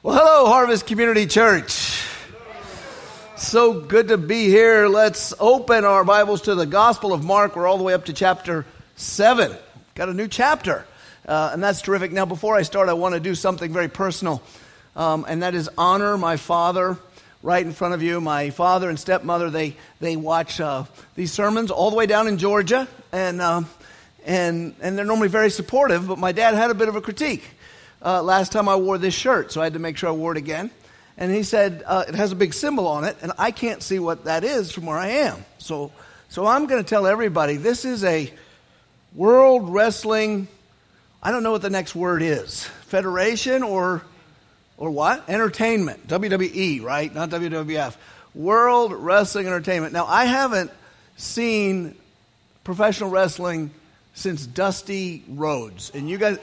Well, hello, Harvest Community Church. So good to be here. Let's open our Bibles to the Gospel of Mark. We're all the way up to chapter 7. Got a new chapter, uh, and that's terrific. Now, before I start, I want to do something very personal, um, and that is honor my father right in front of you. My father and stepmother, they, they watch uh, these sermons all the way down in Georgia, and, um, and, and they're normally very supportive, but my dad had a bit of a critique uh, last time I wore this shirt, so I had to make sure I wore it again. And he said, uh, it has a big symbol on it, and I can't see what that is from where I am. So, so I'm going to tell everybody this is a World Wrestling, I don't know what the next word is, Federation or, or what? Entertainment, WWE, right? Not WWF. World Wrestling Entertainment. Now, I haven't seen professional wrestling since Dusty Rhodes. And you guys,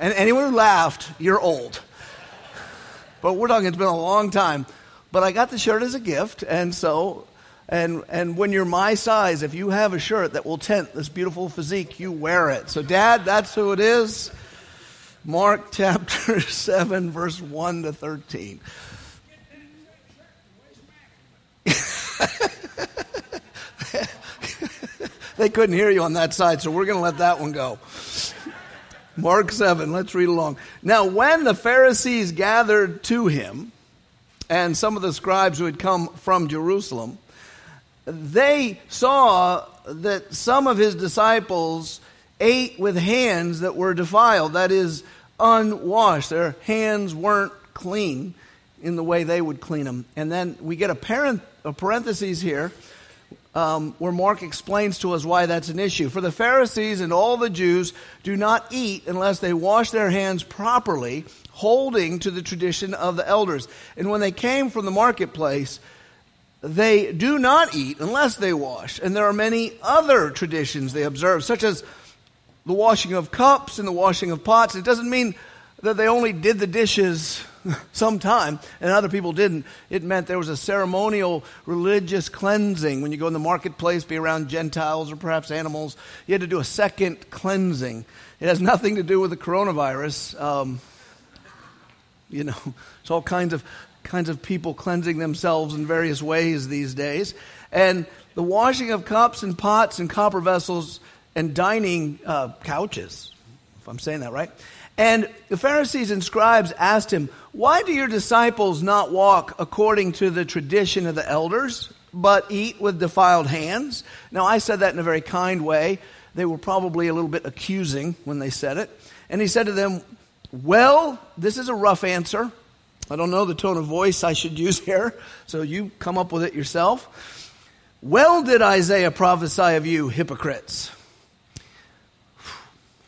and anyone who laughed, you're old. But we're talking, it's been a long time. But I got the shirt as a gift, and so, and, and when you're my size, if you have a shirt that will tent this beautiful physique, you wear it. So, Dad, that's who it is. Mark chapter 7, verse 1 to 13. they couldn't hear you on that side, so we're going to let that one go. Mark 7, let's read along. Now, when the Pharisees gathered to him, and some of the scribes who had come from Jerusalem, they saw that some of his disciples ate with hands that were defiled, that is, unwashed. Their hands weren't clean in the way they would clean them. And then we get a, parent, a parenthesis here um, where Mark explains to us why that's an issue. For the Pharisees and all the Jews do not eat unless they wash their hands properly, holding to the tradition of the elders. And when they came from the marketplace, they do not eat unless they wash. And there are many other traditions they observe, such as the washing of cups and the washing of pots. It doesn't mean that they only did the dishes sometime and other people didn't. It meant there was a ceremonial religious cleansing. When you go in the marketplace, be around Gentiles or perhaps animals, you had to do a second cleansing. It has nothing to do with the coronavirus. Um, you know, it's all kinds of kinds of people cleansing themselves in various ways these days. And the washing of cups and pots and copper vessels and dining uh, couches, if I'm saying that right, and the Pharisees and scribes asked him, Why do your disciples not walk according to the tradition of the elders, but eat with defiled hands? Now, I said that in a very kind way. They were probably a little bit accusing when they said it. And he said to them, Well, this is a rough answer. I don't know the tone of voice I should use here, so you come up with it yourself. Well, did Isaiah prophesy of you, hypocrites?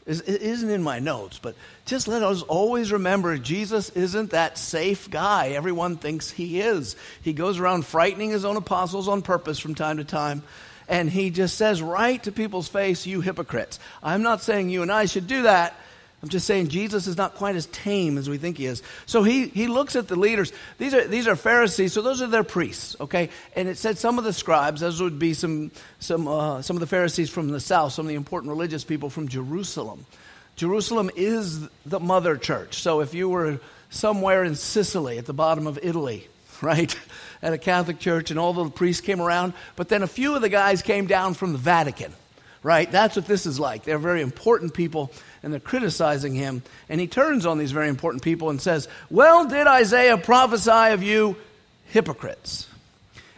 It isn't in my notes, but just let us always remember Jesus isn't that safe guy everyone thinks he is. He goes around frightening his own apostles on purpose from time to time. And he just says right to people's face, You hypocrites. I'm not saying you and I should do that. I'm just saying Jesus is not quite as tame as we think he is. So he, he looks at the leaders. These are, these are Pharisees, so those are their priests, okay? And it said some of the scribes, those would be some, some, uh, some of the Pharisees from the south, some of the important religious people from Jerusalem. Jerusalem is the mother church. So if you were somewhere in Sicily at the bottom of Italy, right, at a Catholic church and all the priests came around, but then a few of the guys came down from the Vatican, right? That's what this is like. They're very important people and they're criticizing him. And he turns on these very important people and says, Well, did Isaiah prophesy of you, hypocrites?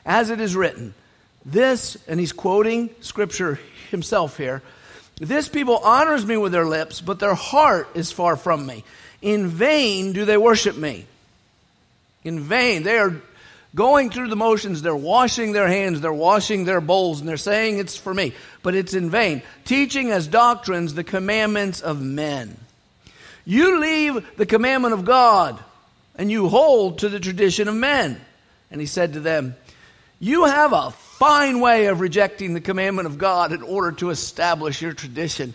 As it is written, this, and he's quoting scripture himself here this people honors me with their lips, but their heart is far from me. In vain do they worship me. In vain. They are going through the motions. They're washing their hands, they're washing their bowls, and they're saying it's for me. But it's in vain. Teaching as doctrines the commandments of men. You leave the commandment of God, and you hold to the tradition of men. And he said to them, You have a fine way of rejecting the commandment of God in order to establish your tradition.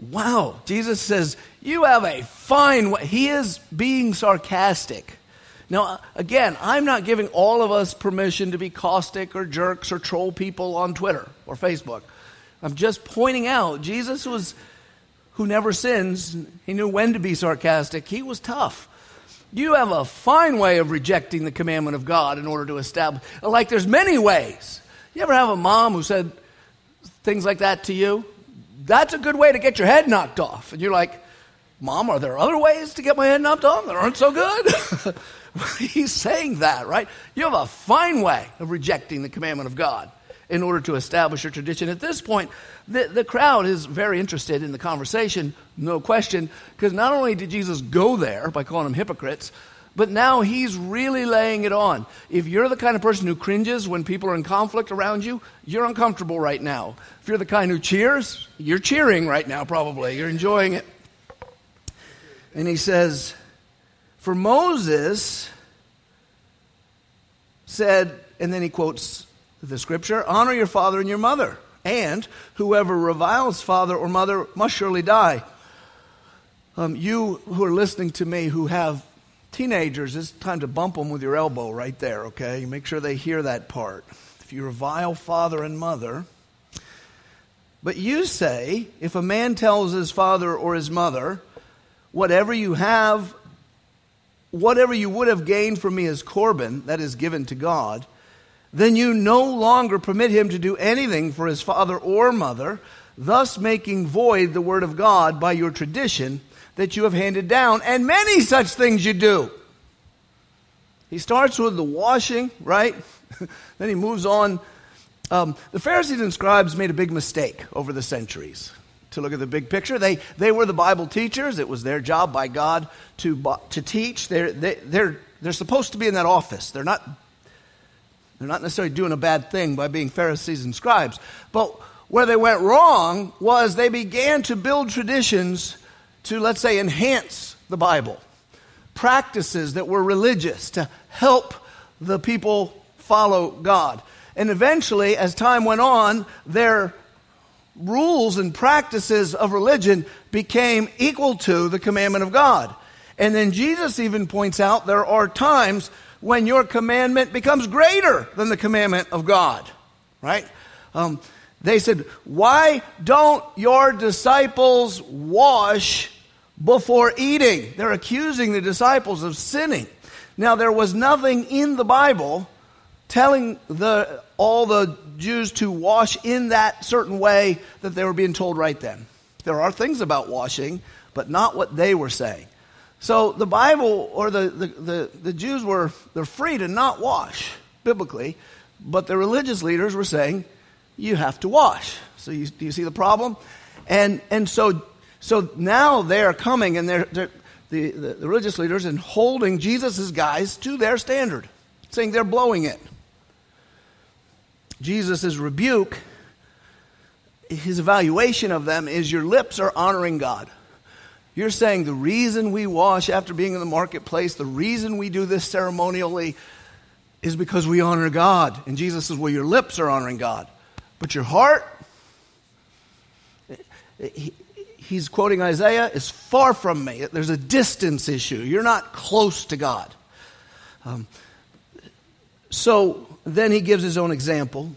Wow, Jesus says, You have a fine way. He is being sarcastic. Now, again, I'm not giving all of us permission to be caustic or jerks or troll people on Twitter or Facebook. I'm just pointing out Jesus was, who never sins, he knew when to be sarcastic. He was tough. You have a fine way of rejecting the commandment of God in order to establish. Like there's many ways. You ever have a mom who said things like that to you? That's a good way to get your head knocked off. And you're like, Mom, are there other ways to get my head knocked off that aren't so good? He's saying that, right? You have a fine way of rejecting the commandment of God in order to establish a tradition. At this point, the, the crowd is very interested in the conversation, no question, because not only did Jesus go there by calling them hypocrites, but now he's really laying it on. If you're the kind of person who cringes when people are in conflict around you, you're uncomfortable right now. If you're the kind who cheers, you're cheering right now, probably. You're enjoying it. And he says, For Moses said, and then he quotes the scripture honor your father and your mother, and whoever reviles father or mother must surely die. Um, you who are listening to me who have teenagers, it's time to bump them with your elbow right there, okay? Make sure they hear that part. If you revile father and mother, but you say, if a man tells his father or his mother, whatever you have, whatever you would have gained from me as Corban, that is given to God, then you no longer permit him to do anything for his father or mother, thus making void the word of God by your tradition that you have handed down, and many such things you do. He starts with the washing, right? then he moves on. Um, the Pharisees and scribes made a big mistake over the centuries. To look at the big picture, they, they were the Bible teachers. It was their job by God to, to teach. They're, they, they're, they're supposed to be in that office. They're not they're not necessarily doing a bad thing by being Pharisees and scribes. But where they went wrong was they began to build traditions to, let's say, enhance the Bible. Practices that were religious to help the people follow God. And eventually, as time went on, their rules and practices of religion became equal to the commandment of God. And then Jesus even points out there are times when your commandment becomes greater than the commandment of God, right? Um, they said, Why don't your disciples wash before eating? They're accusing the disciples of sinning. Now, there was nothing in the Bible telling the, all the Jews to wash in that certain way that they were being told right then. There are things about washing, but not what they were saying. So the Bible or the, the, the, the, Jews were they're free to not wash biblically, but the religious leaders were saying, you have to wash. So you, do you see the problem? And, and so, so now they're coming and they're, they're the, the, the religious leaders and holding Jesus' guys to their standard, saying they're blowing it. Jesus' rebuke, his evaluation of them is your lips are honoring God. You're saying the reason we wash after being in the marketplace, the reason we do this ceremonially is because we honor God. And Jesus says, well, your lips are honoring God. But your heart, he's quoting Isaiah, is far from me. There's a distance issue. You're not close to God. Um, so then he gives his own example.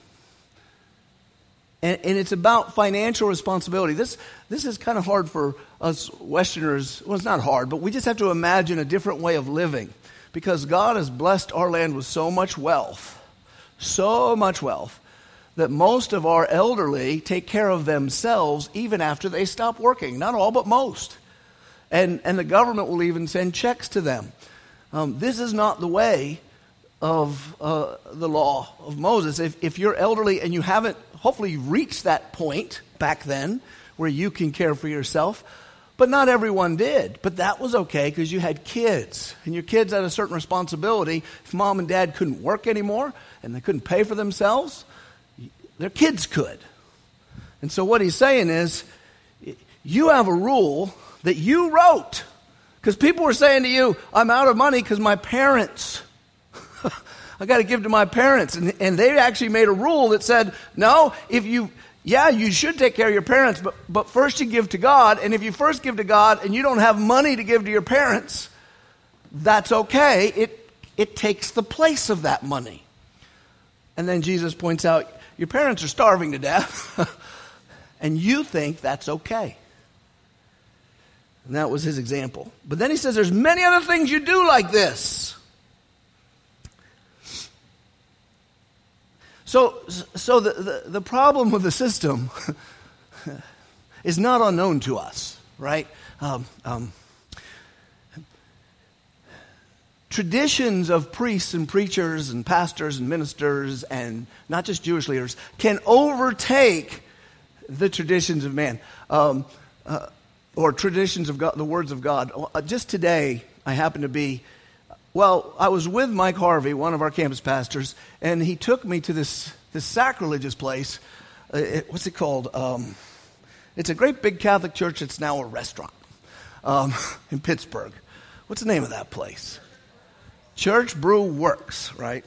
And, and, it's about financial responsibility. This, this is kind of hard for us Westerners. Well, it's not hard, but we just have to imagine a different way of living because God has blessed our land with so much wealth, so much wealth, that most of our elderly take care of themselves even after they stop working. Not all, but most. And, and the government will even send checks to them. Um, this is not the way of uh, the law of Moses. If, if you're elderly and you haven't hopefully you reached that point back then where you can care for yourself, but not everyone did. But that was okay because you had kids, and your kids had a certain responsibility. If mom and dad couldn't work anymore and they couldn't pay for themselves, their kids could. And so what he's saying is, you have a rule that you wrote. Because people were saying to you, I'm out of money because my parents I got to give to my parents. And, and they actually made a rule that said, no, if you, yeah, you should take care of your parents, but, but first you give to God. And if you first give to God and you don't have money to give to your parents, that's okay. It, it takes the place of that money. And then Jesus points out, your parents are starving to death, and you think that's okay. And that was his example. But then he says there's many other things you do like this. So, so the, the, the problem with the system is not unknown to us, right? Um, um, traditions of priests and preachers and pastors and ministers and not just Jewish leaders can overtake the traditions of man um, uh, or traditions of God, the words of God. Uh, just today, I happen to be well, I was with Mike Harvey, one of our campus pastors, and he took me to this, this sacrilegious place. Uh, it, what's it called? Um, it's a great big Catholic church. It's now a restaurant um, in Pittsburgh. What's the name of that place? Church Brew Works, right?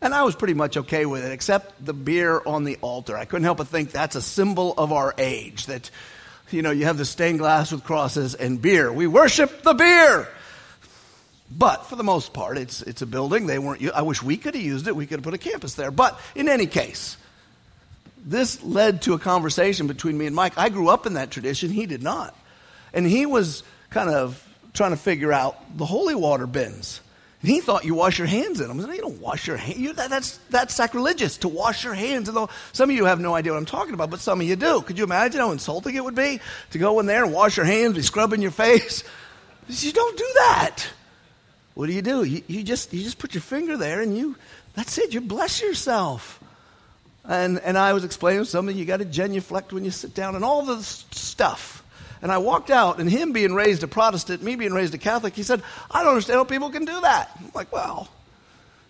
And I was pretty much okay with it, except the beer on the altar. I couldn't help but think that's a symbol of our age. That, you know, you have the stained glass with crosses and beer. We worship the beer. But for the most part, it's, it's a building. They weren't, I wish we could have used it. We could have put a campus there. But in any case, this led to a conversation between me and Mike. I grew up in that tradition. He did not. And he was kind of trying to figure out the holy water bins. And he thought you wash your hands in them. I said, you don't wash your hands. That, that's, that's sacrilegious to wash your hands. And some of you have no idea what I'm talking about, but some of you do. Could you imagine how insulting it would be to go in there and wash your hands, be scrubbing your face? You don't do that. What do you do? You, you, just, you just put your finger there and you, that's it. You bless yourself. And, and I was explaining something. You got to genuflect when you sit down and all this stuff. And I walked out, and him being raised a Protestant, me being raised a Catholic, he said, I don't understand how people can do that. I'm like, well,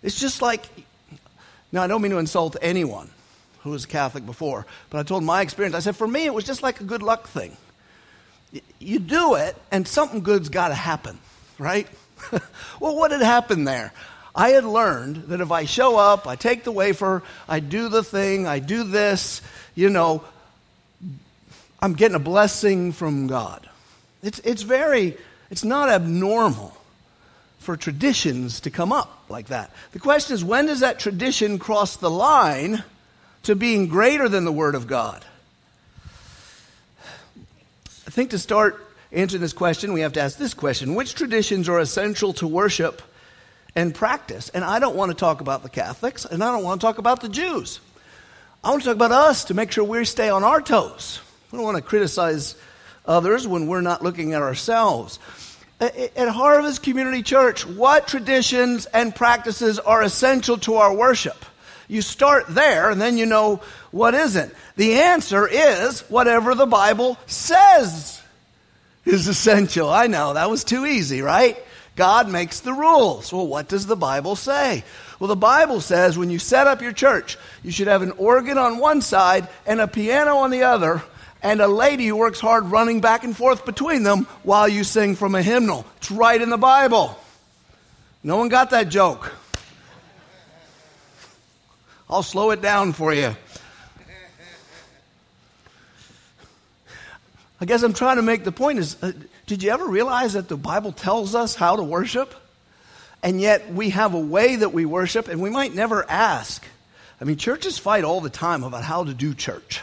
it's just like, now I don't mean to insult anyone who was Catholic before, but I told my experience. I said, for me, it was just like a good luck thing. You do it, and something good's got to happen, right? well, what had happened there? I had learned that if I show up, I take the wafer, I do the thing, I do this, you know, I'm getting a blessing from God. It's, it's very, it's not abnormal for traditions to come up like that. The question is, when does that tradition cross the line to being greater than the Word of God? I think to start answering this question, we have to ask this question Which traditions are essential to worship and practice? And I don't want to talk about the Catholics, and I don't want to talk about the Jews. I want to talk about us to make sure we stay on our toes. We don't want to criticize others when we're not looking at ourselves. At Harvest Community Church, what traditions and practices are essential to our worship? You start there and then you know what isn't. The answer is whatever the Bible says is essential. I know, that was too easy, right? God makes the rules. Well, what does the Bible say? Well, the Bible says when you set up your church, you should have an organ on one side and a piano on the other and a lady who works hard running back and forth between them while you sing from a hymnal. It's right in the Bible. No one got that joke. I'll slow it down for you. I guess I'm trying to make the point is uh, did you ever realize that the Bible tells us how to worship? And yet we have a way that we worship and we might never ask. I mean, churches fight all the time about how to do church.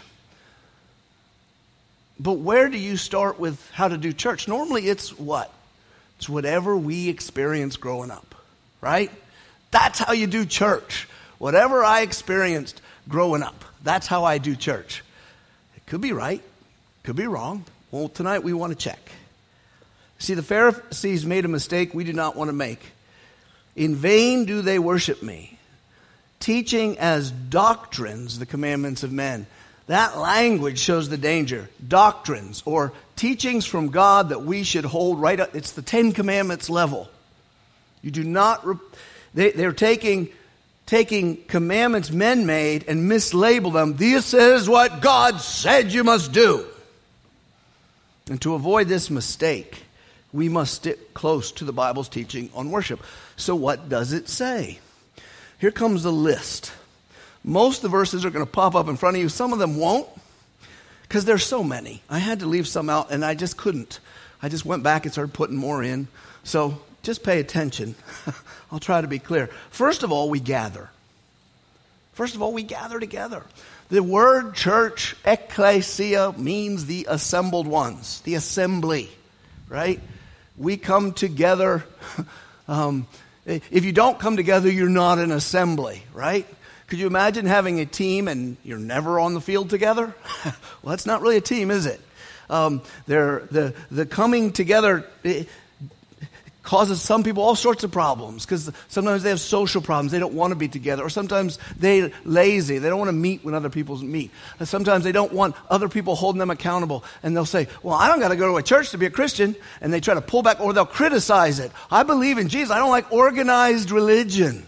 But where do you start with how to do church? Normally it's what? It's whatever we experience growing up, right? That's how you do church. Whatever I experienced growing up, that's how I do church. It could be right, could be wrong. Well, tonight we want to check. See, the Pharisees made a mistake we do not want to make. In vain do they worship me, teaching as doctrines the commandments of men. That language shows the danger. Doctrines or teachings from God that we should hold right up. It's the Ten Commandments level. You do not, they, they're taking, taking commandments men made and mislabel them. This is what God said you must do. And to avoid this mistake, we must stick close to the Bible's teaching on worship. So, what does it say? Here comes the list. Most of the verses are going to pop up in front of you. Some of them won't because there's so many. I had to leave some out and I just couldn't. I just went back and started putting more in. So just pay attention. I'll try to be clear. First of all, we gather. First of all, we gather together. The word church, ecclesia, means the assembled ones, the assembly. right? We come together. Um, if you don't come together, you're not an assembly, right? Could you imagine having a team and you're never on the field together? well, that's not really a team, is it? Um, the, the coming together, causes some people all sorts of problems because sometimes they have social problems. They don't want to be together. Or sometimes they're lazy. They don't want to meet when other people meet. And sometimes they don't want other people holding them accountable. And they'll say, Well, I don't got to go to a church to be a Christian. And they try to pull back or they'll criticize it. I believe in Jesus. I don't like organized religion.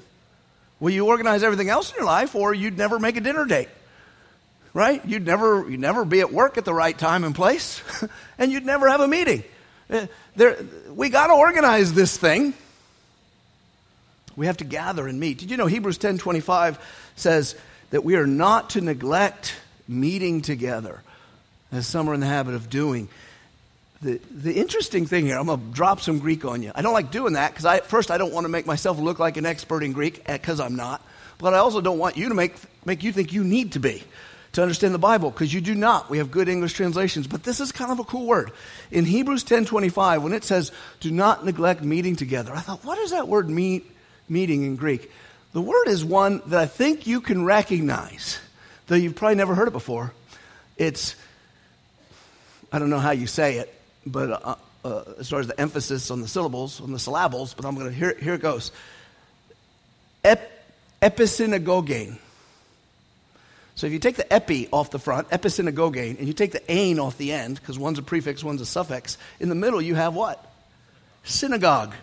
Well, you organize everything else in your life or you'd never make a dinner date. Right? You'd never, you'd never be at work at the right time and place. and you'd never have a meeting. Uh, there, we got to organize this thing. We have to gather and meet. Did you know Hebrews 10:25 says that we are not to neglect meeting together, as some are in the habit of doing. The, the interesting thing here, I'm going to drop some Greek on you. I don't like doing that because I, first, I don't want to make myself look like an expert in Greek because I'm not. But I also don't want you to make, make you think you need to be to understand the Bible because you do not. We have good English translations, but this is kind of a cool word. In Hebrews 10:25 when it says do not neglect meeting together. I thought what does that word mean meeting in Greek? The word is one that I think you can recognize, though you've probably never heard it before. It's I don't know how you say it, but uh, uh, as far as the emphasis on the syllables, on the syllables, but I'm going to here here it goes. Ep. So if you take the epi off the front, episynagogein, and you take the ain off the end, because one's a prefix, one's a suffix, in the middle you have what? Synagogue.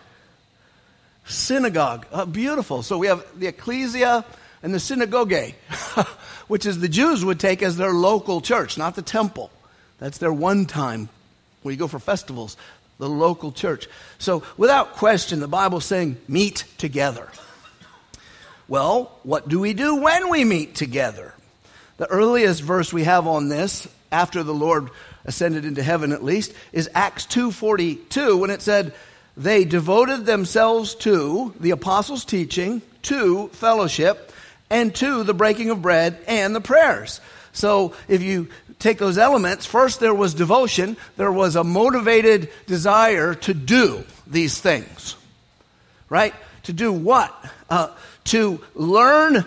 Synagogue. Uh, beautiful. So we have the ecclesia and the synagogue, which is the Jews would take as their local church, not the temple. That's their one time where you go for festivals, the local church. So without question, the Bible's saying meet together. Well, what do we do when we meet together? The earliest verse we have on this, after the Lord ascended into heaven at least, is Acts 2:42 when it said they devoted themselves to the apostles' teaching, to fellowship, and to the breaking of bread and the prayers. So if you take those elements, first there was devotion, there was a motivated desire to do these things. Right? To do what? Uh, to learn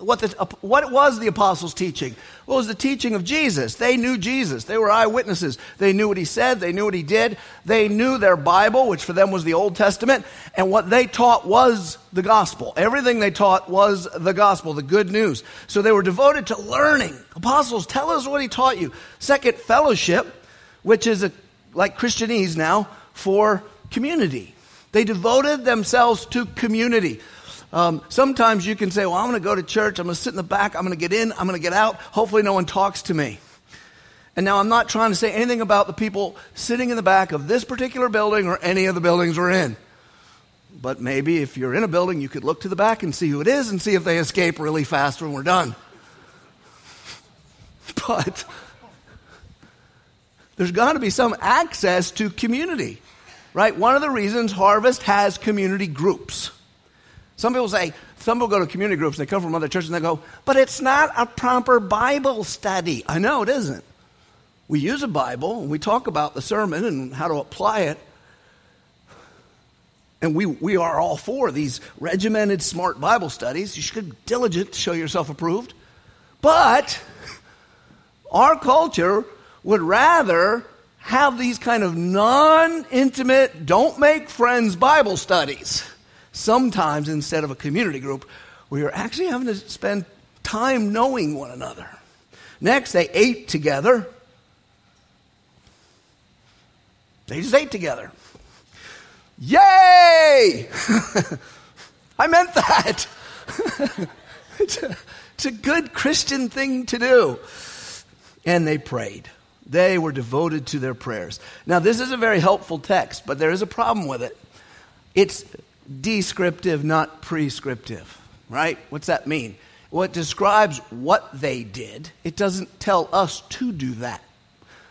what, the, what was the apostles' teaching? What was the teaching of Jesus? They knew Jesus. They were eyewitnesses. They knew what he said. They knew what he did. They knew their Bible, which for them was the Old Testament. And what they taught was the gospel. Everything they taught was the gospel, the good news. So they were devoted to learning. Apostles, tell us what he taught you. Second, fellowship, which is a, like Christianese now, for community. They devoted themselves to community. Um, sometimes you can say, Well, I'm going to go to church. I'm going to sit in the back. I'm going to get in. I'm going to get out. Hopefully, no one talks to me. And now I'm not trying to say anything about the people sitting in the back of this particular building or any of the buildings we're in. But maybe if you're in a building, you could look to the back and see who it is and see if they escape really fast when we're done. But there's got to be some access to community, right? One of the reasons Harvest has community groups. Some people say, some people go to community groups, they come from other churches, and they go, but it's not a proper Bible study. I know it isn't. We use a Bible, and we talk about the sermon and how to apply it. And we, we are all for these regimented, smart Bible studies. You should be diligent to show yourself approved. But our culture would rather have these kind of non intimate, don't make friends Bible studies sometimes instead of a community group, we are actually having to spend time knowing one another. Next, they ate together. They just ate together. Yay! I meant that. it's, a, it's a good Christian thing to do. And they prayed. They were devoted to their prayers. Now, this is a very helpful text, but there is a problem with it. It's descriptive, not prescriptive, right? What's that mean? Well, it describes what they did, it doesn't tell us to do that.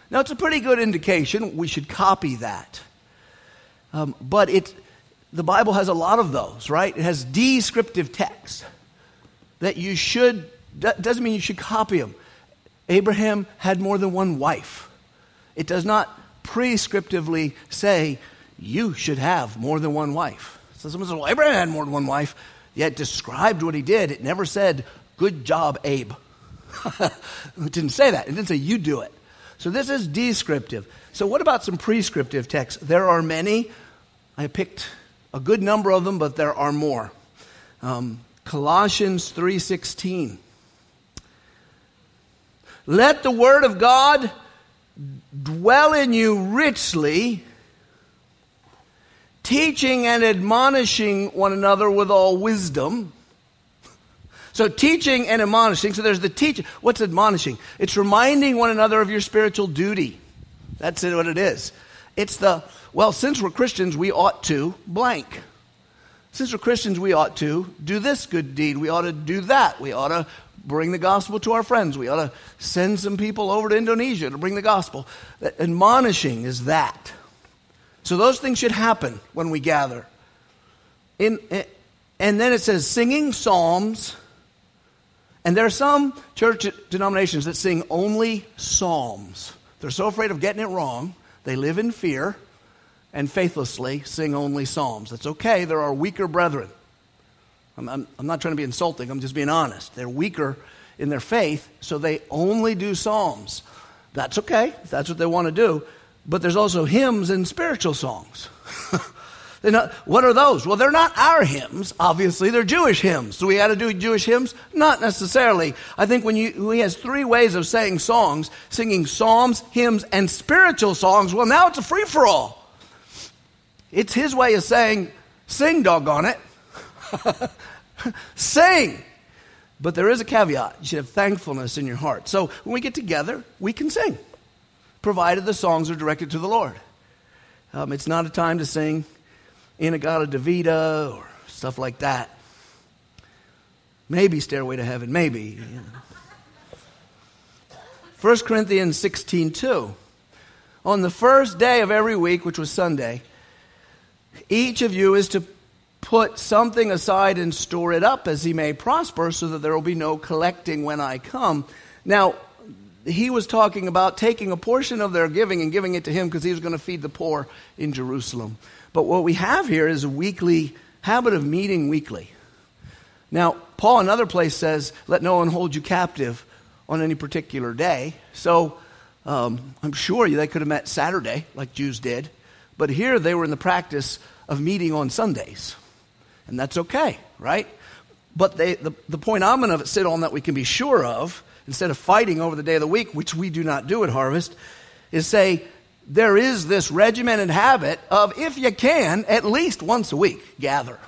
Now, it's a pretty good indication. We should copy that. Um, but it, the Bible has a lot of those, right? It has descriptive text that you should, doesn't mean you should copy them. Abraham had more than one wife. It does not prescriptively say you should have more than one wife. So someone says, well, Abraham had more than one wife, yet described what he did. It never said, good job, Abe. it didn't say that. It didn't say, you do it. So this is descriptive. So what about some prescriptive texts? There are many. I picked a good number of them, but there are more. Um, Colossians 3:16. Let the word of God dwell in you richly, teaching and admonishing one another with all wisdom. So, teaching and admonishing. So, there's the teaching. What's admonishing? It's reminding one another of your spiritual duty. That's what it is. It's the, well, since we're Christians, we ought to blank. Since we're Christians, we ought to do this good deed. We ought to do that. We ought to bring the gospel to our friends. We ought to send some people over to Indonesia to bring the gospel. Admonishing is that. So those things should happen when we gather. In, eh, and then it says singing psalms. And there are some church denominations that sing only psalms. They're so afraid of getting it wrong, they live in fear and faithlessly sing only psalms. That's okay. There are weaker brethren. I'm, I'm, I'm, not trying to be insulting, I'm just being honest. They're weaker in their faith, so they only do psalms. That's okay, if that's what they want to do. But there's also hymns and spiritual songs. not, what are those? Well, they're not our hymns, obviously. They're Jewish hymns. Do we have to do Jewish hymns? Not necessarily. I think when you, he has three ways of saying songs, singing psalms, hymns, and spiritual songs, well, now it's a free for all. It's his way of saying, sing, doggone it. Sing. But there is a caveat. You should have thankfulness in your heart. So when we get together, we can sing, provided the songs are directed to the Lord. Um, it's not a time to sing In-A-Gadda-Da-Vida or stuff like that. Maybe Stairway to Heaven, maybe. You know. 1 Corinthians 16 2. On the first day of every week, which was Sunday, each of you is to put something aside and store it up as he may prosper, so that there will be no collecting when I come. Now, he was talking about taking a portion of their giving and giving it to him because he was going to feed the poor in Jerusalem. But what we have here is a weekly habit of meeting weekly. Now, Paul, another place says, let no one hold you captive on any particular day. So um, I'm sure they could have met Saturday like Jews did. But here they were in the practice of meeting on Sundays and that's okay, right? But they, the, the point I'm going to sit on that we can be sure of, instead of fighting over the day of the week, which we do not do at Harvest, is say there is this regimented habit of, if you can, at least once a week, gather.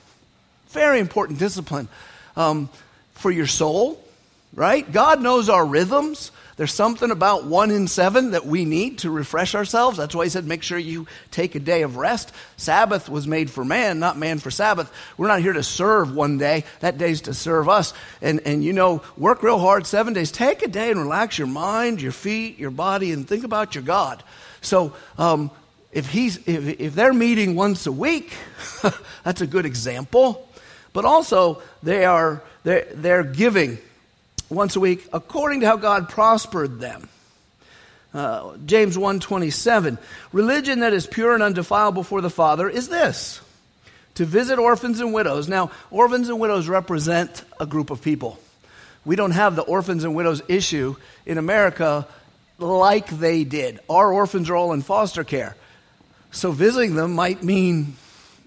Very important discipline um, for your soul, right? God knows our rhythms. There's something about one in seven that we need to refresh ourselves. That's why he said, make sure you take a day of rest. Sabbath was made for man, not man for Sabbath. We're not here to serve one day. That day's to serve us. And, and you know, work real hard seven days. Take a day and relax your mind, your feet, your body, and think about your God. So, um, if, he's, if, if they're meeting once a week, that's a good example. But also, they are, they're, they're giving once a week according to how God prospered them. Uh, James 1:27 Religion that is pure and undefiled before the Father is this to visit orphans and widows. Now, orphans and widows represent a group of people. We don't have the orphans and widows issue in America like they did. Our orphans are all in foster care. So visiting them might mean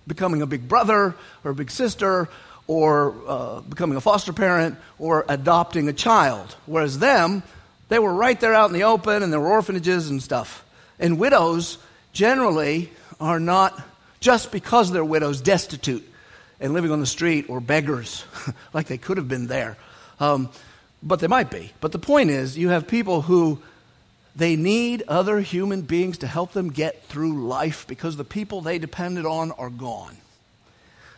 becoming a big brother or a big sister or uh, becoming a foster parent or adopting a child. Whereas them, they were right there out in the open and there were orphanages and stuff. And widows generally are not, just because they're widows, destitute and living on the street or beggars like they could have been there. Um, but they might be. But the point is, you have people who they need other human beings to help them get through life because the people they depended on are gone.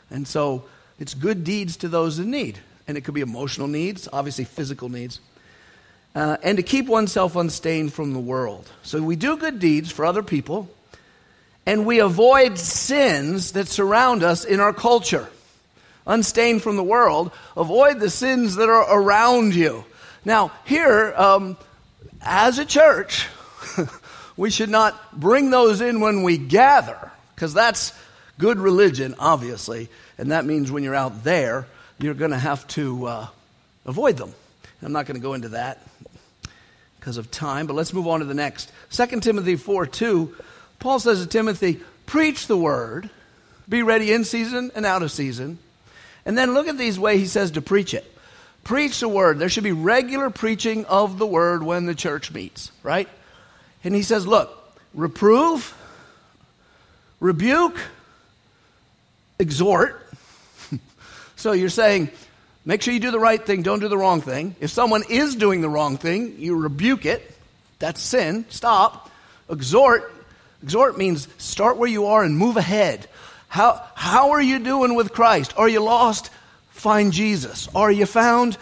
And so it's good deeds to those in need. And it could be emotional needs, obviously physical needs. Uh, and to keep oneself unstained from the world. So we do good deeds for other people, and we avoid sins that surround us in our culture. Unstained from the world, avoid the sins that are around you. Now, here, um, as a church, We should not bring those in when we gather, because that's good religion, obviously. And that means when you're out there, you're going to have to uh, avoid them. I'm not going to go into that because of time, but let's move on to the next. 2 Timothy 4 2, Paul says to Timothy, Preach the word, be ready in season and out of season. And then look at these way he says to preach it. Preach the word. There should be regular preaching of the word when the church meets, right? And he says, look, reprove, rebuke, exhort. so you're saying, make sure you do the right thing, don't do the wrong thing. If someone is doing the wrong thing, you rebuke it. That's sin. Stop. Exhort. Exhort means start where you are and move ahead. How, how are you doing with Christ? Are you lost? Find Jesus. Are you found?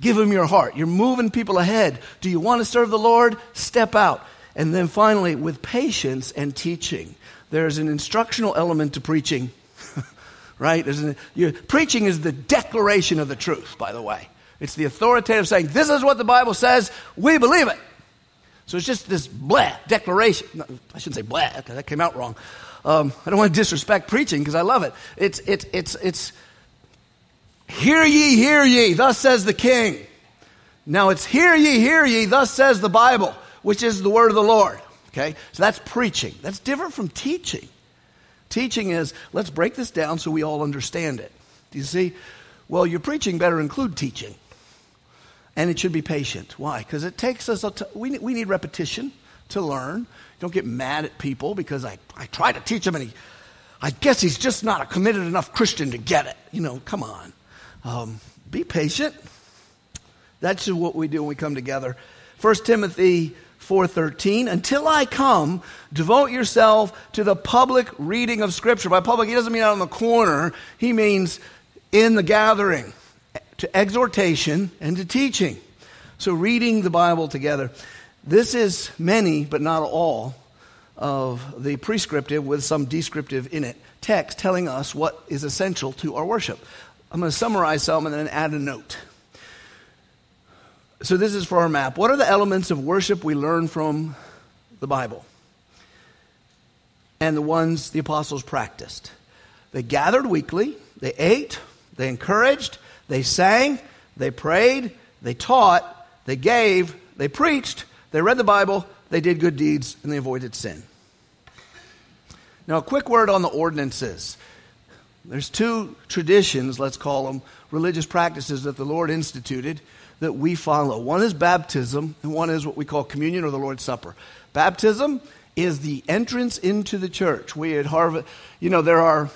Give him your heart. You're moving people ahead. Do you want to serve the Lord? Step out. And then finally, with patience and teaching. There's an instructional element to preaching, right? An, preaching is the declaration of the truth, by the way. It's the authoritative saying, This is what the Bible says, we believe it. So it's just this blah declaration. No, I shouldn't say blah, because that came out wrong. Um, I don't want to disrespect preaching because I love it. It's, it's, it's, it's, hear ye, hear ye, thus says the king. Now it's hear ye, hear ye, thus says the Bible, which is the word of the Lord. Okay? So that's preaching. That's different from teaching. Teaching is, let's break this down so we all understand it. Do you see? Well, your preaching better include teaching. And it should be patient. Why? Because it takes us, a t- we, we need repetition to learn. Don't get mad at people because I, I try to teach him and he, I guess he's just not a committed enough Christian to get it. You know, come on. Um, be patient. That's what we do when we come together. 1 Timothy 4:13 until I come devote yourself to the public reading of scripture by public he doesn't mean out in the corner he means in the gathering to exhortation and to teaching so reading the bible together this is many, but not all, of the prescriptive with some descriptive in it text telling us what is essential to our worship. I'm going to summarize some and then add a note. So, this is for our map. What are the elements of worship we learn from the Bible? And the ones the apostles practiced. They gathered weekly, they ate, they encouraged, they sang, they prayed, they taught, they gave, they preached, they read the Bible, they did good deeds, and they avoided sin. Now, a quick word on the ordinances. There's two traditions, let's call them, religious practices that the Lord instituted that we follow. One is baptism, and one is what we call communion or the Lord's Supper. Baptism is the entrance into the church. We at Harvest, you know, there are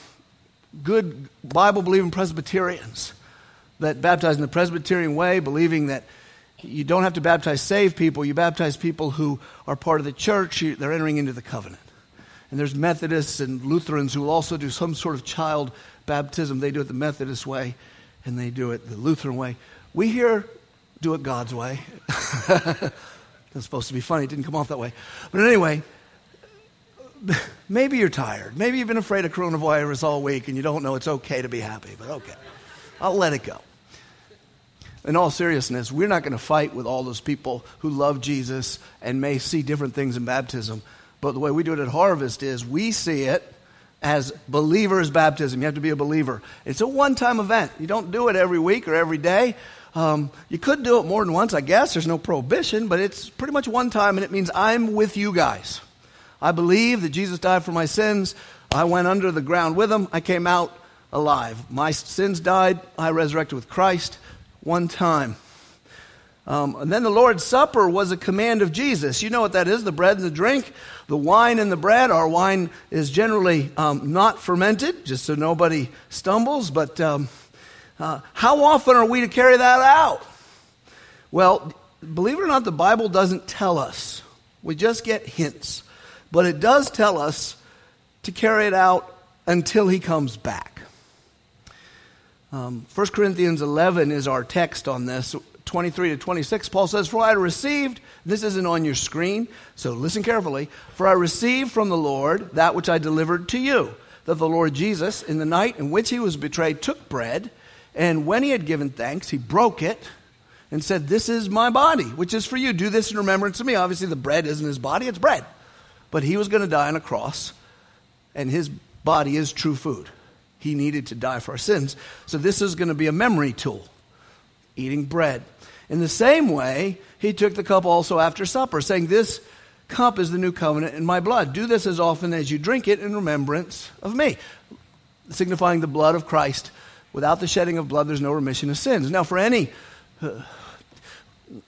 good Bible believing Presbyterians that baptize in the Presbyterian way, believing that you don't have to baptize saved people, you baptize people who are part of the church, they're entering into the covenant. And there's Methodists and Lutherans who will also do some sort of child baptism. They do it the Methodist way, and they do it the Lutheran way. We here do it God's way. That's supposed to be funny. It didn't come off that way. But anyway, maybe you're tired. Maybe you've been afraid of coronavirus all week and you don't know it's okay to be happy, but okay. I'll let it go in all seriousness, we're not going to fight with all those people who love Jesus and may see different things in baptism. But the way we do it at Harvest is we see it as believers' baptism. You have to be a believer. It's a one time event. You don't do it every week or every day. Um, you could do it more than once, I guess. There's no prohibition, but it's pretty much one time, and it means I'm with you guys. I believe that Jesus died for my sins. I went under the ground with him. I came out alive. My sins died. I resurrected with Christ one time. Um, and then the Lord's Supper was a command of Jesus. You know what that is the bread and the drink, the wine and the bread. Our wine is generally um, not fermented, just so nobody stumbles. But um, uh, how often are we to carry that out? Well, believe it or not, the Bible doesn't tell us. We just get hints. But it does tell us to carry it out until he comes back. Um, 1 Corinthians 11 is our text on this. 23 to 26, Paul says, For I received, this isn't on your screen, so listen carefully. For I received from the Lord that which I delivered to you, that the Lord Jesus, in the night in which he was betrayed, took bread, and when he had given thanks, he broke it and said, This is my body, which is for you. Do this in remembrance of me. Obviously, the bread isn't his body, it's bread. but he was going to die on a cross, and his body is true food. He needed to die for our sins. So this is going to be a memory tool, eating bread. In the same way, he took the cup also after supper, saying, This cup is the new covenant in my blood. Do this as often as you drink it in remembrance of me, signifying the blood of Christ. Without the shedding of blood, there's no remission of sins. Now, for any, uh,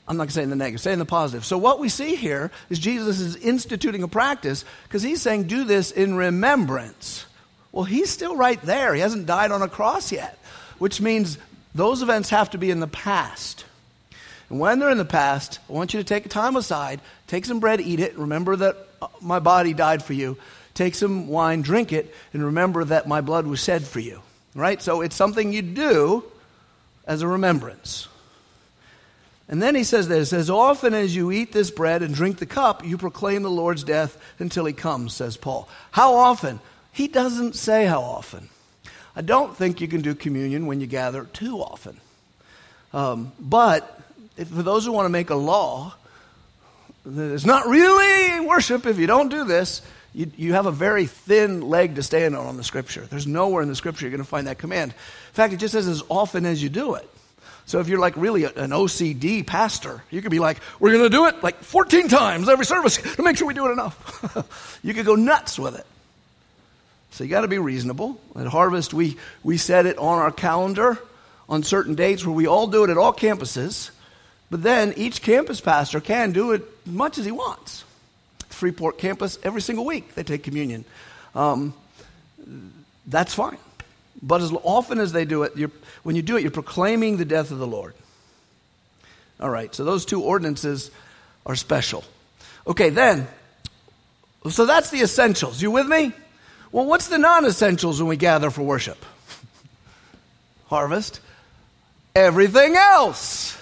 I'm not going to say in the negative, say in the positive. So, what we see here is Jesus is instituting a practice because he's saying, Do this in remembrance. Well, he's still right there. He hasn't died on a cross yet, which means those events have to be in the past. And when they're in the past, I want you to take time aside, take some bread, eat it, remember that uh, my body died for you. Take some wine, drink it, and remember that my blood was shed for you. Right? So it's something you do as a remembrance. And then he says this As often as you eat this bread and drink the cup, you proclaim the Lord's death until he comes, says Paul. How often? He doesn't say how often. I don't think you can do communion when you gather too often. Um, but if, for those who want to make a law, it's not really worship if you don't do this. You, you have a very thin leg to stand on in the scripture. There's nowhere in the scripture you're going to find that command. In fact, it just says as often as you do it. So if you're like really an OCD pastor, you could be like, we're going to do it like 14 times every service to make sure we do it enough. you could go nuts with it. So you got to be reasonable. At Harvest, we, we set it on our calendar on certain dates where we all do it at all campuses. But then each campus pastor can do it as much as he wants. Freeport campus, every single week they take communion. Um, that's fine. But as often as they do it, when you do it, you're proclaiming the death of the Lord. All right, so those two ordinances are special. Okay, then, so that's the essentials. You with me? Well, what's the non essentials when we gather for worship? Harvest. Everything else.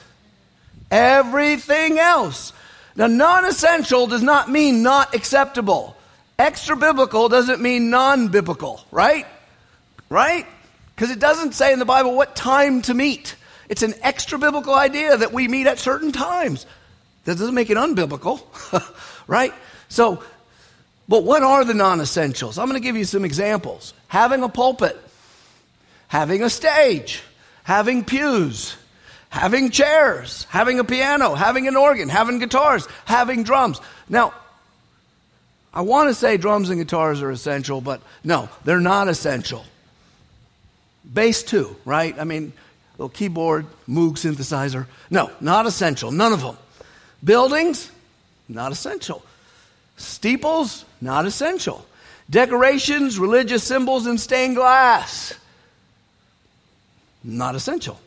Everything else. Now, non essential does not mean not acceptable. Extra biblical doesn't mean non biblical, right? Right? Because it doesn't say in the Bible what time to meet. It's an extra biblical idea that we meet at certain times. That doesn't make it unbiblical, right? So, but what are the non essentials? I'm going to give you some examples. Having a pulpit, having a stage, having pews, having chairs, having a piano, having an organ, having guitars, having drums. Now, I want to say drums and guitars are essential, but no, they're not essential. Bass, too, right? I mean, little keyboard, Moog synthesizer. No, not essential. None of them. Buildings, not essential. Steeples, not essential. Decorations, religious symbols, and stained glass, not essential.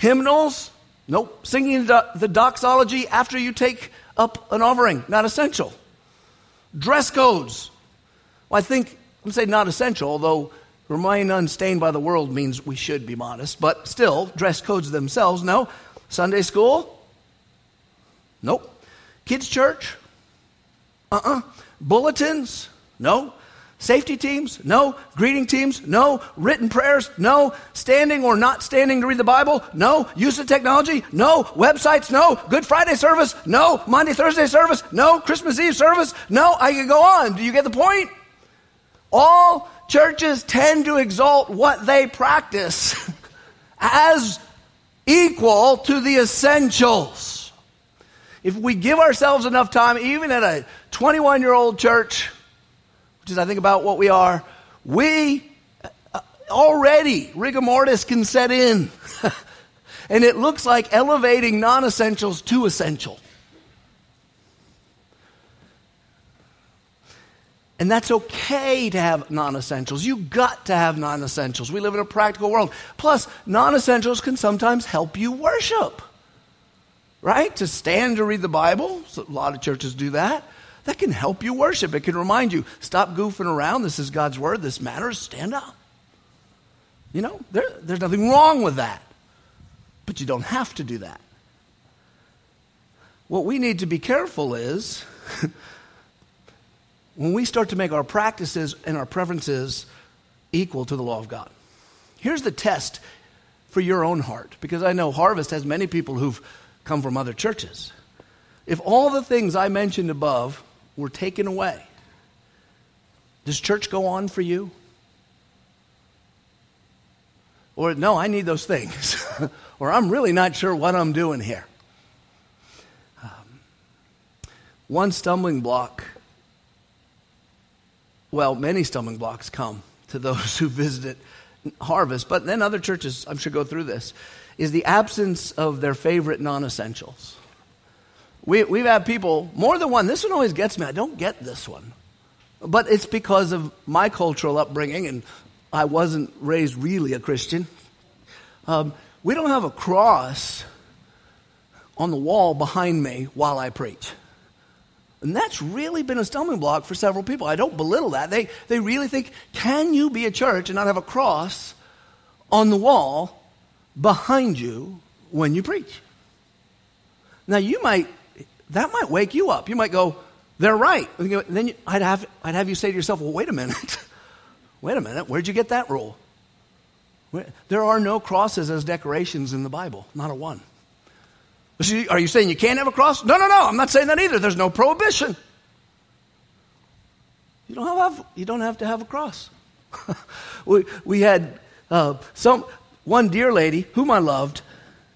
Hymnals, nope. Singing the doxology after you take up an offering, not essential. Dress codes, well, I think, I'm saying not essential, although remain unstained by the world means we should be modest, but still, dress codes themselves, no. Sunday school, nope. Kids' church, uh uh-uh. uh. Bulletins, no. Safety teams? No. Greeting teams? No. Written prayers? No. Standing or not standing to read the Bible? No. Use of technology? No. Websites? No. Good Friday service? No. Monday, Thursday service? No. Christmas Eve service? No. I could go on. Do you get the point? All churches tend to exalt what they practice as equal to the essentials. If we give ourselves enough time, even at a 21 year old church, I think, about what we are, we uh, already, rigor mortis can set in. and it looks like elevating non essentials to essential. And that's okay to have non essentials. You got to have non essentials. We live in a practical world. Plus, non essentials can sometimes help you worship, right? To stand to read the Bible. So a lot of churches do that that can help you worship. It can remind you stop goofing around. This is God's word. This matters. Stand up. You know, there, there's nothing wrong with that. But you don't have to do that. What we need to be careful is when we start to make our practices and our preferences equal to the law of God. Here's the test for your own heart, because I know Harvest has many people who've come from other churches. If all the things I mentioned above were taken away, Does church go on for you? Or, no, I need those things. or, I'm really not sure what I'm doing here. Um, one stumbling block, well, many stumbling blocks come to those who visit Harvest, but then other churches, I'm sure, go through this, is the absence of their favorite non essentials. We, we've had people, more than one, this one always gets me. I don't get this one. But it's because of my cultural upbringing, and I wasn't raised really a Christian. Um, we don't have a cross on the wall behind me while I preach. And that's really been a stumbling block for several people. I don't belittle that. They, they really think, can you be a church and not have a cross on the wall behind you when you preach? Now, you might, that might wake you up. You might go, they're right. Then you, I'd, have, I'd have you say to yourself, well, wait a minute. wait a minute. Where'd you get that rule? There are no crosses as decorations in the Bible, not a one. Are you saying you can't have a cross? No, no, no. I'm not saying that either. There's no prohibition. You don't have, you don't have to have a cross. we, we had uh, some, one dear lady whom I loved,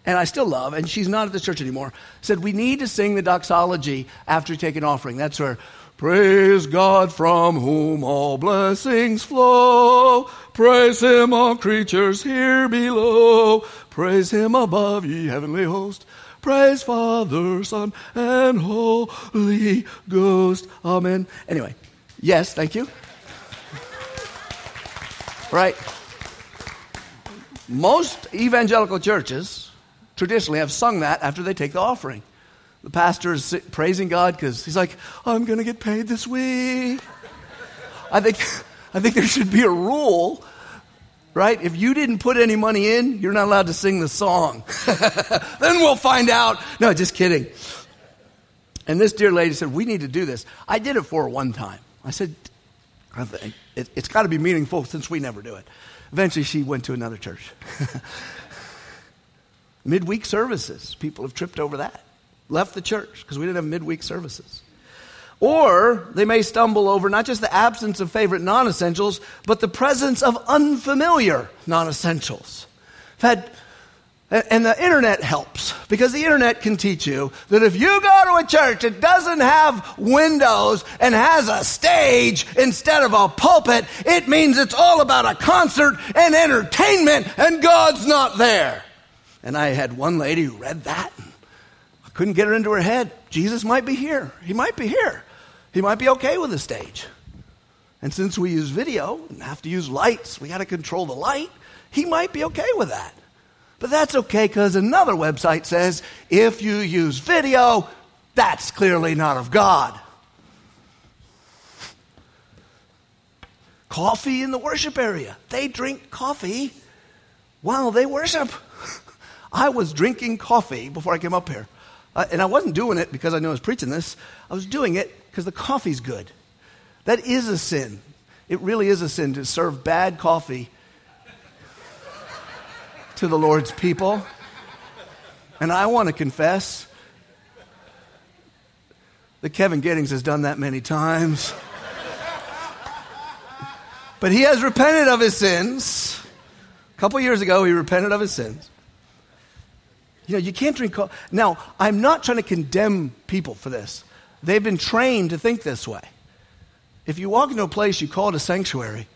and I still love, and she's not at the church anymore, said, We need to sing the doxology after you take an offering. That's where, Praise God from whom all blessings flow. Praise Him, all creatures here below. Praise Him above, ye heavenly host. Praise Father, Son, and Holy Ghost. Amen. Anyway, yes, thank you. Right. Most evangelical churches traditionally have sung that after they take the offering. The pastor is praising God because he's like, I'm going to get paid this week. I think, I think there should be a rule right? If you didn't put any money in, you're not allowed to sing the song. then we'll find out. No, just kidding. And this dear lady said, We need to do this. I did it for her one time. I said, it, has got to be meaningful since we never do it. Eventually, she went to another church. midweek services. People have tripped over that. Left the church because we didn't have midweek services. Or they may stumble over not just the absence of favorite non essentials, but the presence of unfamiliar non essentials. and the internet helps because the internet can teach you that if you go to a church that doesn't have windows and has a stage instead of a pulpit, it means it's all about a concert and entertainment and God's not there. And I had one lady who read that. I couldn't get her into her head. Jesus might be here. He might be here. He might be okay with the stage. And since we use video and have to use lights, we got to control the light. He might be okay with that. But that's okay because another website says if you use video, that's clearly not of God. Coffee in the worship area. They drink coffee while they worship. I was drinking coffee before I came up here. Uh, and I wasn't doing it because I knew I was preaching this. I was doing it because the coffee's good. That is a sin. It really is a sin to serve bad coffee to the Lord's people. And I want to confess that Kevin Giddings has done that many times. but he has repented of his sins. A couple years ago, he repented of his sins. You know, you can't drink coffee. Now, I'm not trying to condemn people for this. They've been trained to think this way. If you walk into a place, you call it a sanctuary,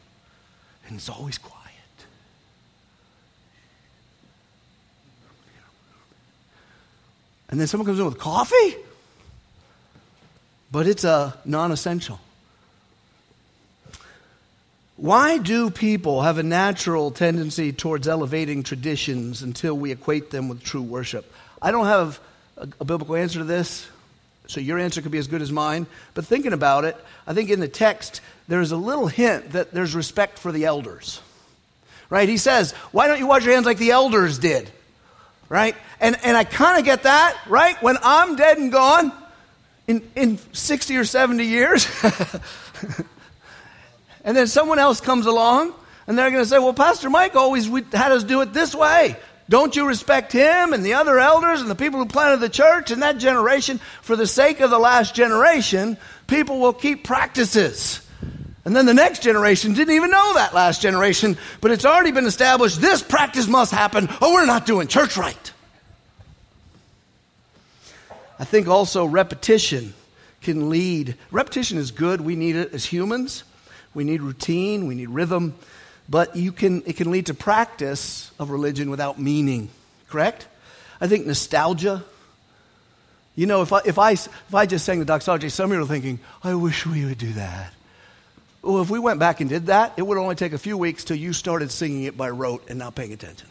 and it's always quiet. And then someone comes in with coffee, but it's uh, a non essential. Why do people have a natural tendency towards elevating traditions until we equate them with true worship? I don't have a, a biblical answer to this. So your answer could be as good as mine. But thinking about it, I think in the text, there's a little hint that there's respect for the elders. Right? He says, Why don't you wash your hands like the elders did? Right? And, and I kind of get that, right? When I'm dead and gone in, in 60 or 70 years, and then someone else comes along and they're going to say, Well, Pastor Mike always had us do it this way. Don't you respect him and the other elders and the people who planted the church and that generation? For the sake of the last generation, people will keep practices. And then the next generation didn't even know that last generation, but it's already been established this practice must happen or we're not doing church right. I think also repetition can lead. Repetition is good. We need it as humans. We need routine, we need rhythm, but you can, it can lead to practice of religion without meaning, correct? I think nostalgia. You know, if I, if I, if I just sang the doxology, some of you are thinking, I wish we would do that. Well, if we went back and did that, it would only take a few weeks till you started singing it by rote and not paying attention.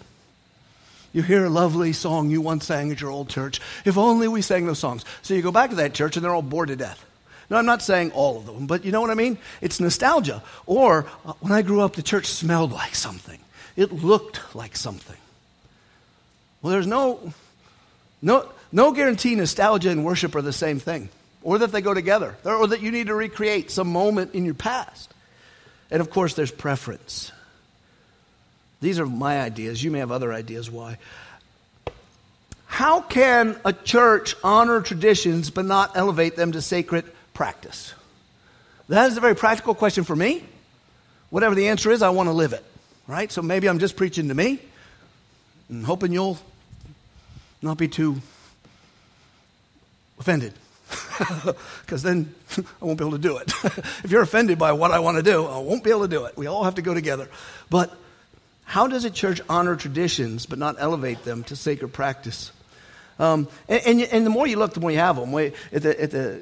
You hear a lovely song you once sang at your old church. If only we sang those songs. So you go back to that church and they're all bored to death. No, I'm not saying all of them, but you know what I mean? It's nostalgia. Or uh, when I grew up, the church smelled like something, it looked like something. Well, there's no, no, no guarantee nostalgia and worship are the same thing, or that they go together, or that you need to recreate some moment in your past. And of course, there's preference. These are my ideas. You may have other ideas why. How can a church honor traditions but not elevate them to sacred practice? That is a very practical question for me. Whatever the answer is, I want to live it. Right? So maybe I'm just preaching to me and hoping you'll not be too offended. Because then I won't be able to do it. if you're offended by what I want to do, I won't be able to do it. We all have to go together. But how does a church honor traditions but not elevate them to sacred practice? Um, and, and, and, the more you look, the more you have them. At, the, at the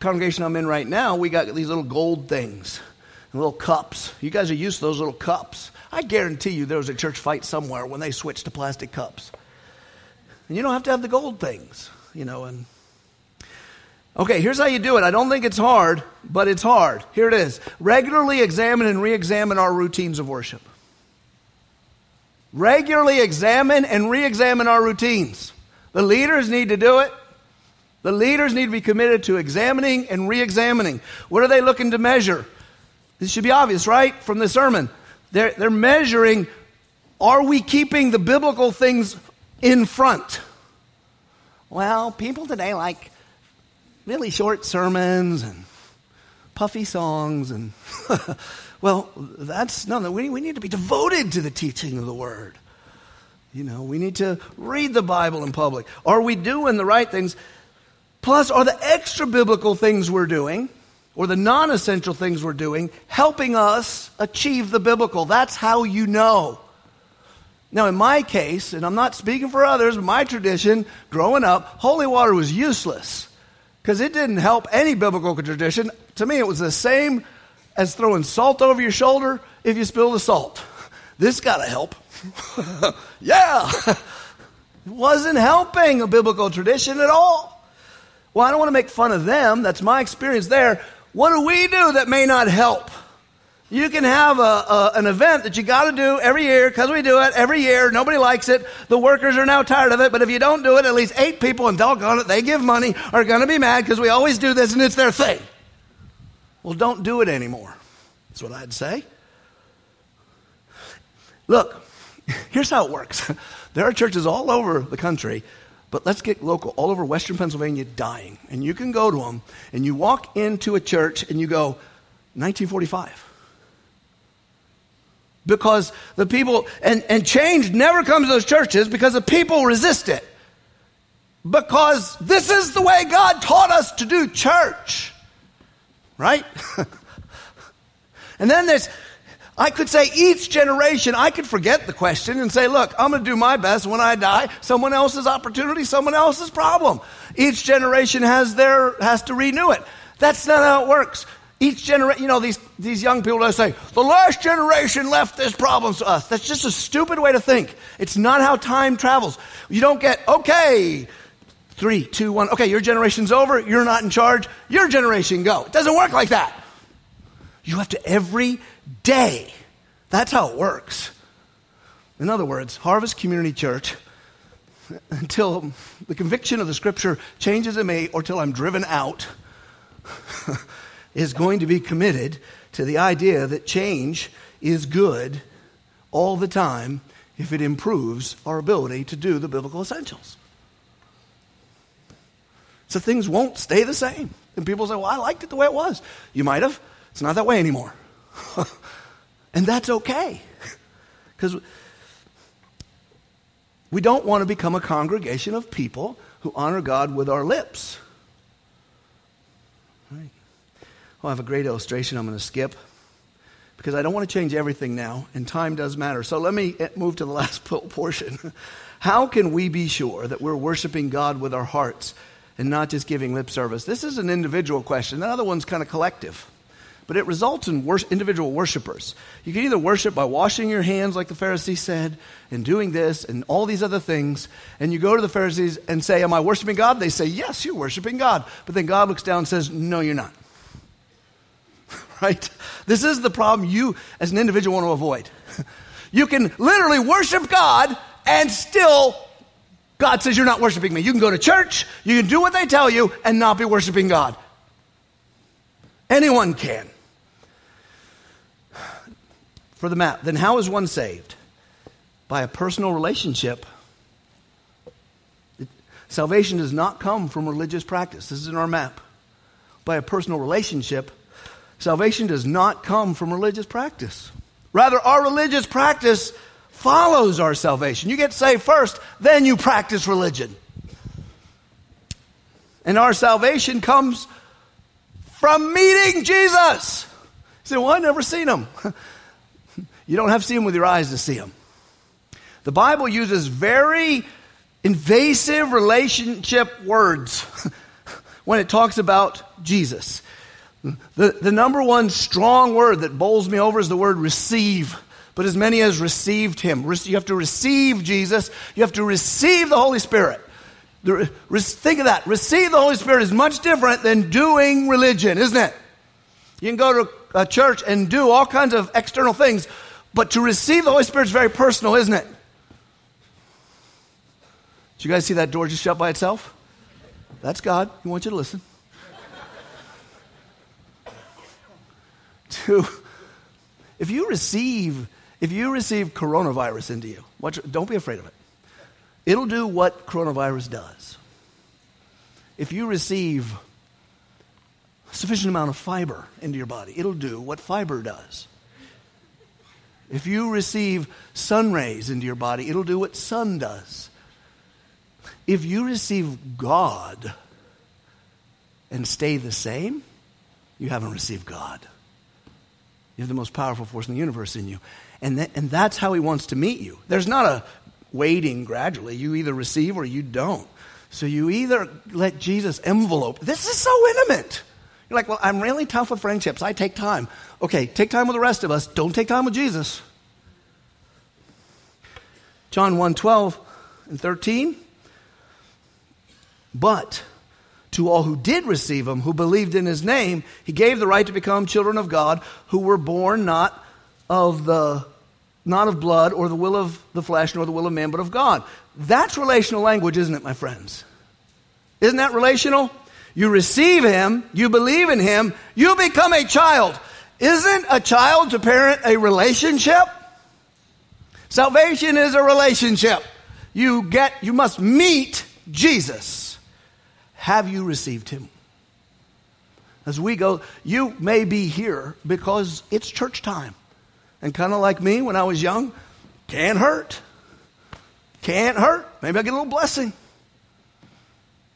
congregation I'm in right now, we got these little gold things, little cups. You guys are used to those little cups. I guarantee you there was a church fight somewhere when they switched to plastic cups. And you don't have to have the gold things, you know. And okay, here's how you do it. I don't think it's hard, but it's hard. Here it is: regularly examine and re-examine our routines of worship. Regularly examine and re-examine our routines. The leaders need to do it. The leaders need to be committed to examining and re examining. What are they looking to measure? This should be obvious, right? From the sermon. They're, they're measuring are we keeping the biblical things in front? Well, people today like really short sermons and puffy songs and well that's no, no we, we need to be devoted to the teaching of the word you know we need to read the bible in public are we doing the right things Plus, are the extra biblical things we're doing, or the non essential things we're doing, helping us achieve the biblical? That's how you know. Now, in my case, and I'm not speaking for others, my tradition, growing up, holy water was useless because it didn't help any biblical tradition. To me, it was the same as throwing salt over your shoulder if you spill the salt. This got to help. yeah. It wasn't helping a biblical tradition at all. Well, I don't want to make fun of them. That's my experience there. What do we do that may not help? You can have a, a, an event that you got to do every year because we do it every year. Nobody likes it. The workers are now tired of it. But if you don't do it, at least eight people, and doggone it, they give money, are going to be mad because we always do this and it's their thing. Well, don't do it anymore. That's what I'd say. Look, here's how it works. There are churches all over the country but let's get local. All over Western Pennsylvania dying. And you can go to them and you walk into a church and you go, 1945. Because the people, and, and change never comes to those churches because the people resist it. Because this is the way God taught us to do church. Right? and then there's, I could say each generation, I could forget the question and say, look, I'm going to do my best. When I die, someone else's opportunity, someone else's problem. Each generation has their, has to renew it. That's not how it works. Each generation, you know, these, these young people that say, the last generation left this problem to us. That's just a stupid way to think. It's not how time travels. You don't get, okay, three, two, one, okay, your generation's over, you're not in charge, your generation go. It doesn't work like that. You have to every day. That's how it works. In other words, Harvest Community Church, until the conviction of the scripture changes in me or till I'm driven out, is going to be committed to the idea that change is good all the time if it improves our ability to do the biblical essentials. So things won't stay the same. And people say, well, I liked it the way it was. You might have. It's not that way anymore. and that's okay. Because we don't want to become a congregation of people who honor God with our lips. Right. Well, I have a great illustration I'm going to skip because I don't want to change everything now, and time does matter. So let me eh, move to the last portion. How can we be sure that we're worshiping God with our hearts and not just giving lip service? This is an individual question. The other one's kind of collective. But it results in wor- individual worshipers. You can either worship by washing your hands, like the Pharisee said, and doing this and all these other things. And you go to the Pharisees and say, Am I worshiping God? They say, Yes, you're worshiping God. But then God looks down and says, No, you're not. right? This is the problem you, as an individual, want to avoid. you can literally worship God and still God says you're not worshiping me. You can go to church, you can do what they tell you, and not be worshiping God. Anyone can. For the map, then how is one saved? By a personal relationship. salvation does not come from religious practice. This is in our map. By a personal relationship. Salvation does not come from religious practice. Rather, our religious practice follows our salvation. You get saved first, then you practice religion. And our salvation comes from meeting Jesus. You say, Well, I've never seen him. you don't have to see him with your eyes to see him. The Bible uses very invasive relationship words when it talks about Jesus. The, the number one strong word that bowls me over is the word receive but as many as received him. You have to receive Jesus. You have to receive the Holy Spirit. Think of that. Receive the Holy Spirit is much different than doing religion, isn't it? You can go to a church and do all kinds of external things, but to receive the Holy Spirit is very personal, isn't it? Did you guys see that door just shut by itself? That's God. He wants you to listen. to, if you receive if you receive coronavirus into you, watch, don't be afraid of it. It'll do what coronavirus does. If you receive sufficient amount of fiber into your body, it'll do what fiber does. If you receive sun rays into your body, it'll do what sun does. If you receive God and stay the same, you haven't received God. You have the most powerful force in the universe in you. And, th- and that's how he wants to meet you. There's not a waiting gradually. You either receive or you don't. So you either let Jesus envelope. This is so intimate. You're like, well, I'm really tough with friendships. I take time. Okay, take time with the rest of us. Don't take time with Jesus. John 1 12 and 13. But to all who did receive him, who believed in his name, he gave the right to become children of God, who were born not of the not of blood or the will of the flesh nor the will of man but of God. That's relational language, isn't it, my friends? Isn't that relational? You receive him, you believe in him, you become a child. Isn't a child to parent a relationship? Salvation is a relationship. You get you must meet Jesus. Have you received him? As we go, you may be here because it's church time. And kind of like me when I was young, can't hurt. Can't hurt. Maybe I get a little blessing.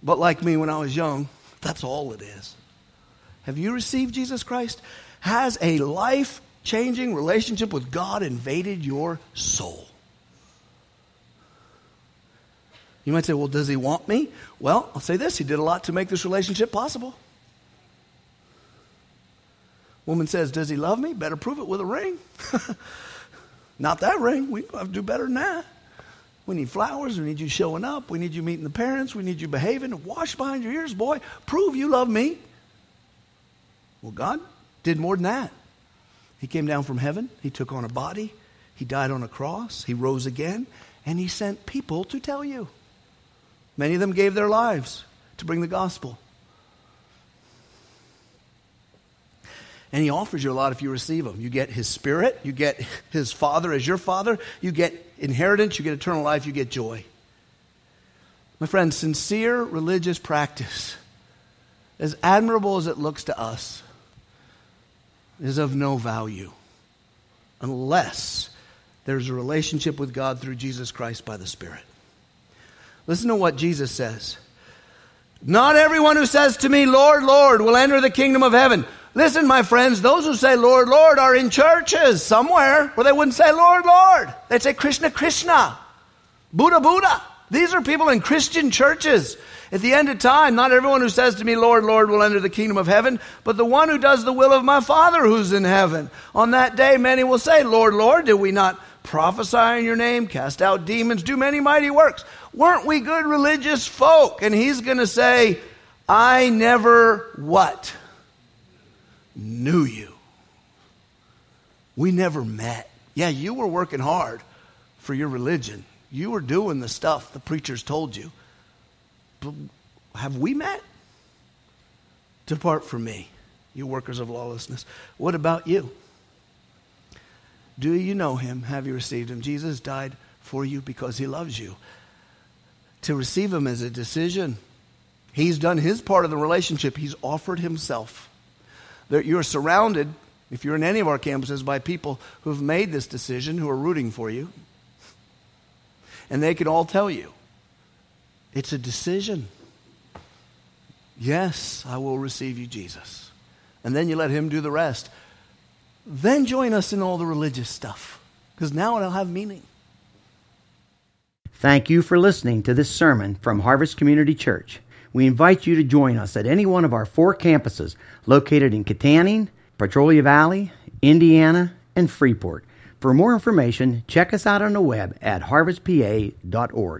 But like me when I was young, that's all it is. Have you received Jesus Christ? Has a life changing relationship with God invaded your soul? You might say, well, does he want me? Well, I'll say this he did a lot to make this relationship possible. Woman says, Does he love me? Better prove it with a ring. Not that ring. We have to do better than that. We need flowers. We need you showing up. We need you meeting the parents. We need you behaving. Wash behind your ears, boy. Prove you love me. Well, God did more than that. He came down from heaven. He took on a body. He died on a cross. He rose again. And he sent people to tell you. Many of them gave their lives to bring the gospel. And he offers you a lot if you receive him. You get his spirit, you get his father as your father, you get inheritance, you get eternal life, you get joy. My friend, sincere religious practice, as admirable as it looks to us, is of no value unless there's a relationship with God through Jesus Christ by the Spirit. Listen to what Jesus says. Not everyone who says to me, Lord, Lord, will enter the kingdom of heaven. Listen, my friends, those who say, Lord, Lord, are in churches somewhere where they wouldn't say, Lord, Lord. They'd say, Krishna, Krishna, Buddha, Buddha. These are people in Christian churches. At the end of time, not everyone who says to me, Lord, Lord, will enter the kingdom of heaven, but the one who does the will of my Father who's in heaven. On that day, many will say, Lord, Lord, did we not prophesy in your name, cast out demons, do many mighty works? Weren't we good religious folk? And he's going to say, I never what? Knew you. We never met. Yeah, you were working hard for your religion. You were doing the stuff the preachers told you. But have we met? Depart from me, you workers of lawlessness. What about you? Do you know him? Have you received him? Jesus died for you because he loves you. To receive him is a decision. He's done his part of the relationship, he's offered himself. That you're surrounded, if you're in any of our campuses, by people who've made this decision, who are rooting for you. And they can all tell you it's a decision. Yes, I will receive you, Jesus. And then you let him do the rest. Then join us in all the religious stuff, because now it'll have meaning. Thank you for listening to this sermon from Harvest Community Church. We invite you to join us at any one of our four campuses located in Kittanning, Petrolia Valley, Indiana, and Freeport. For more information, check us out on the web at harvestpa.org.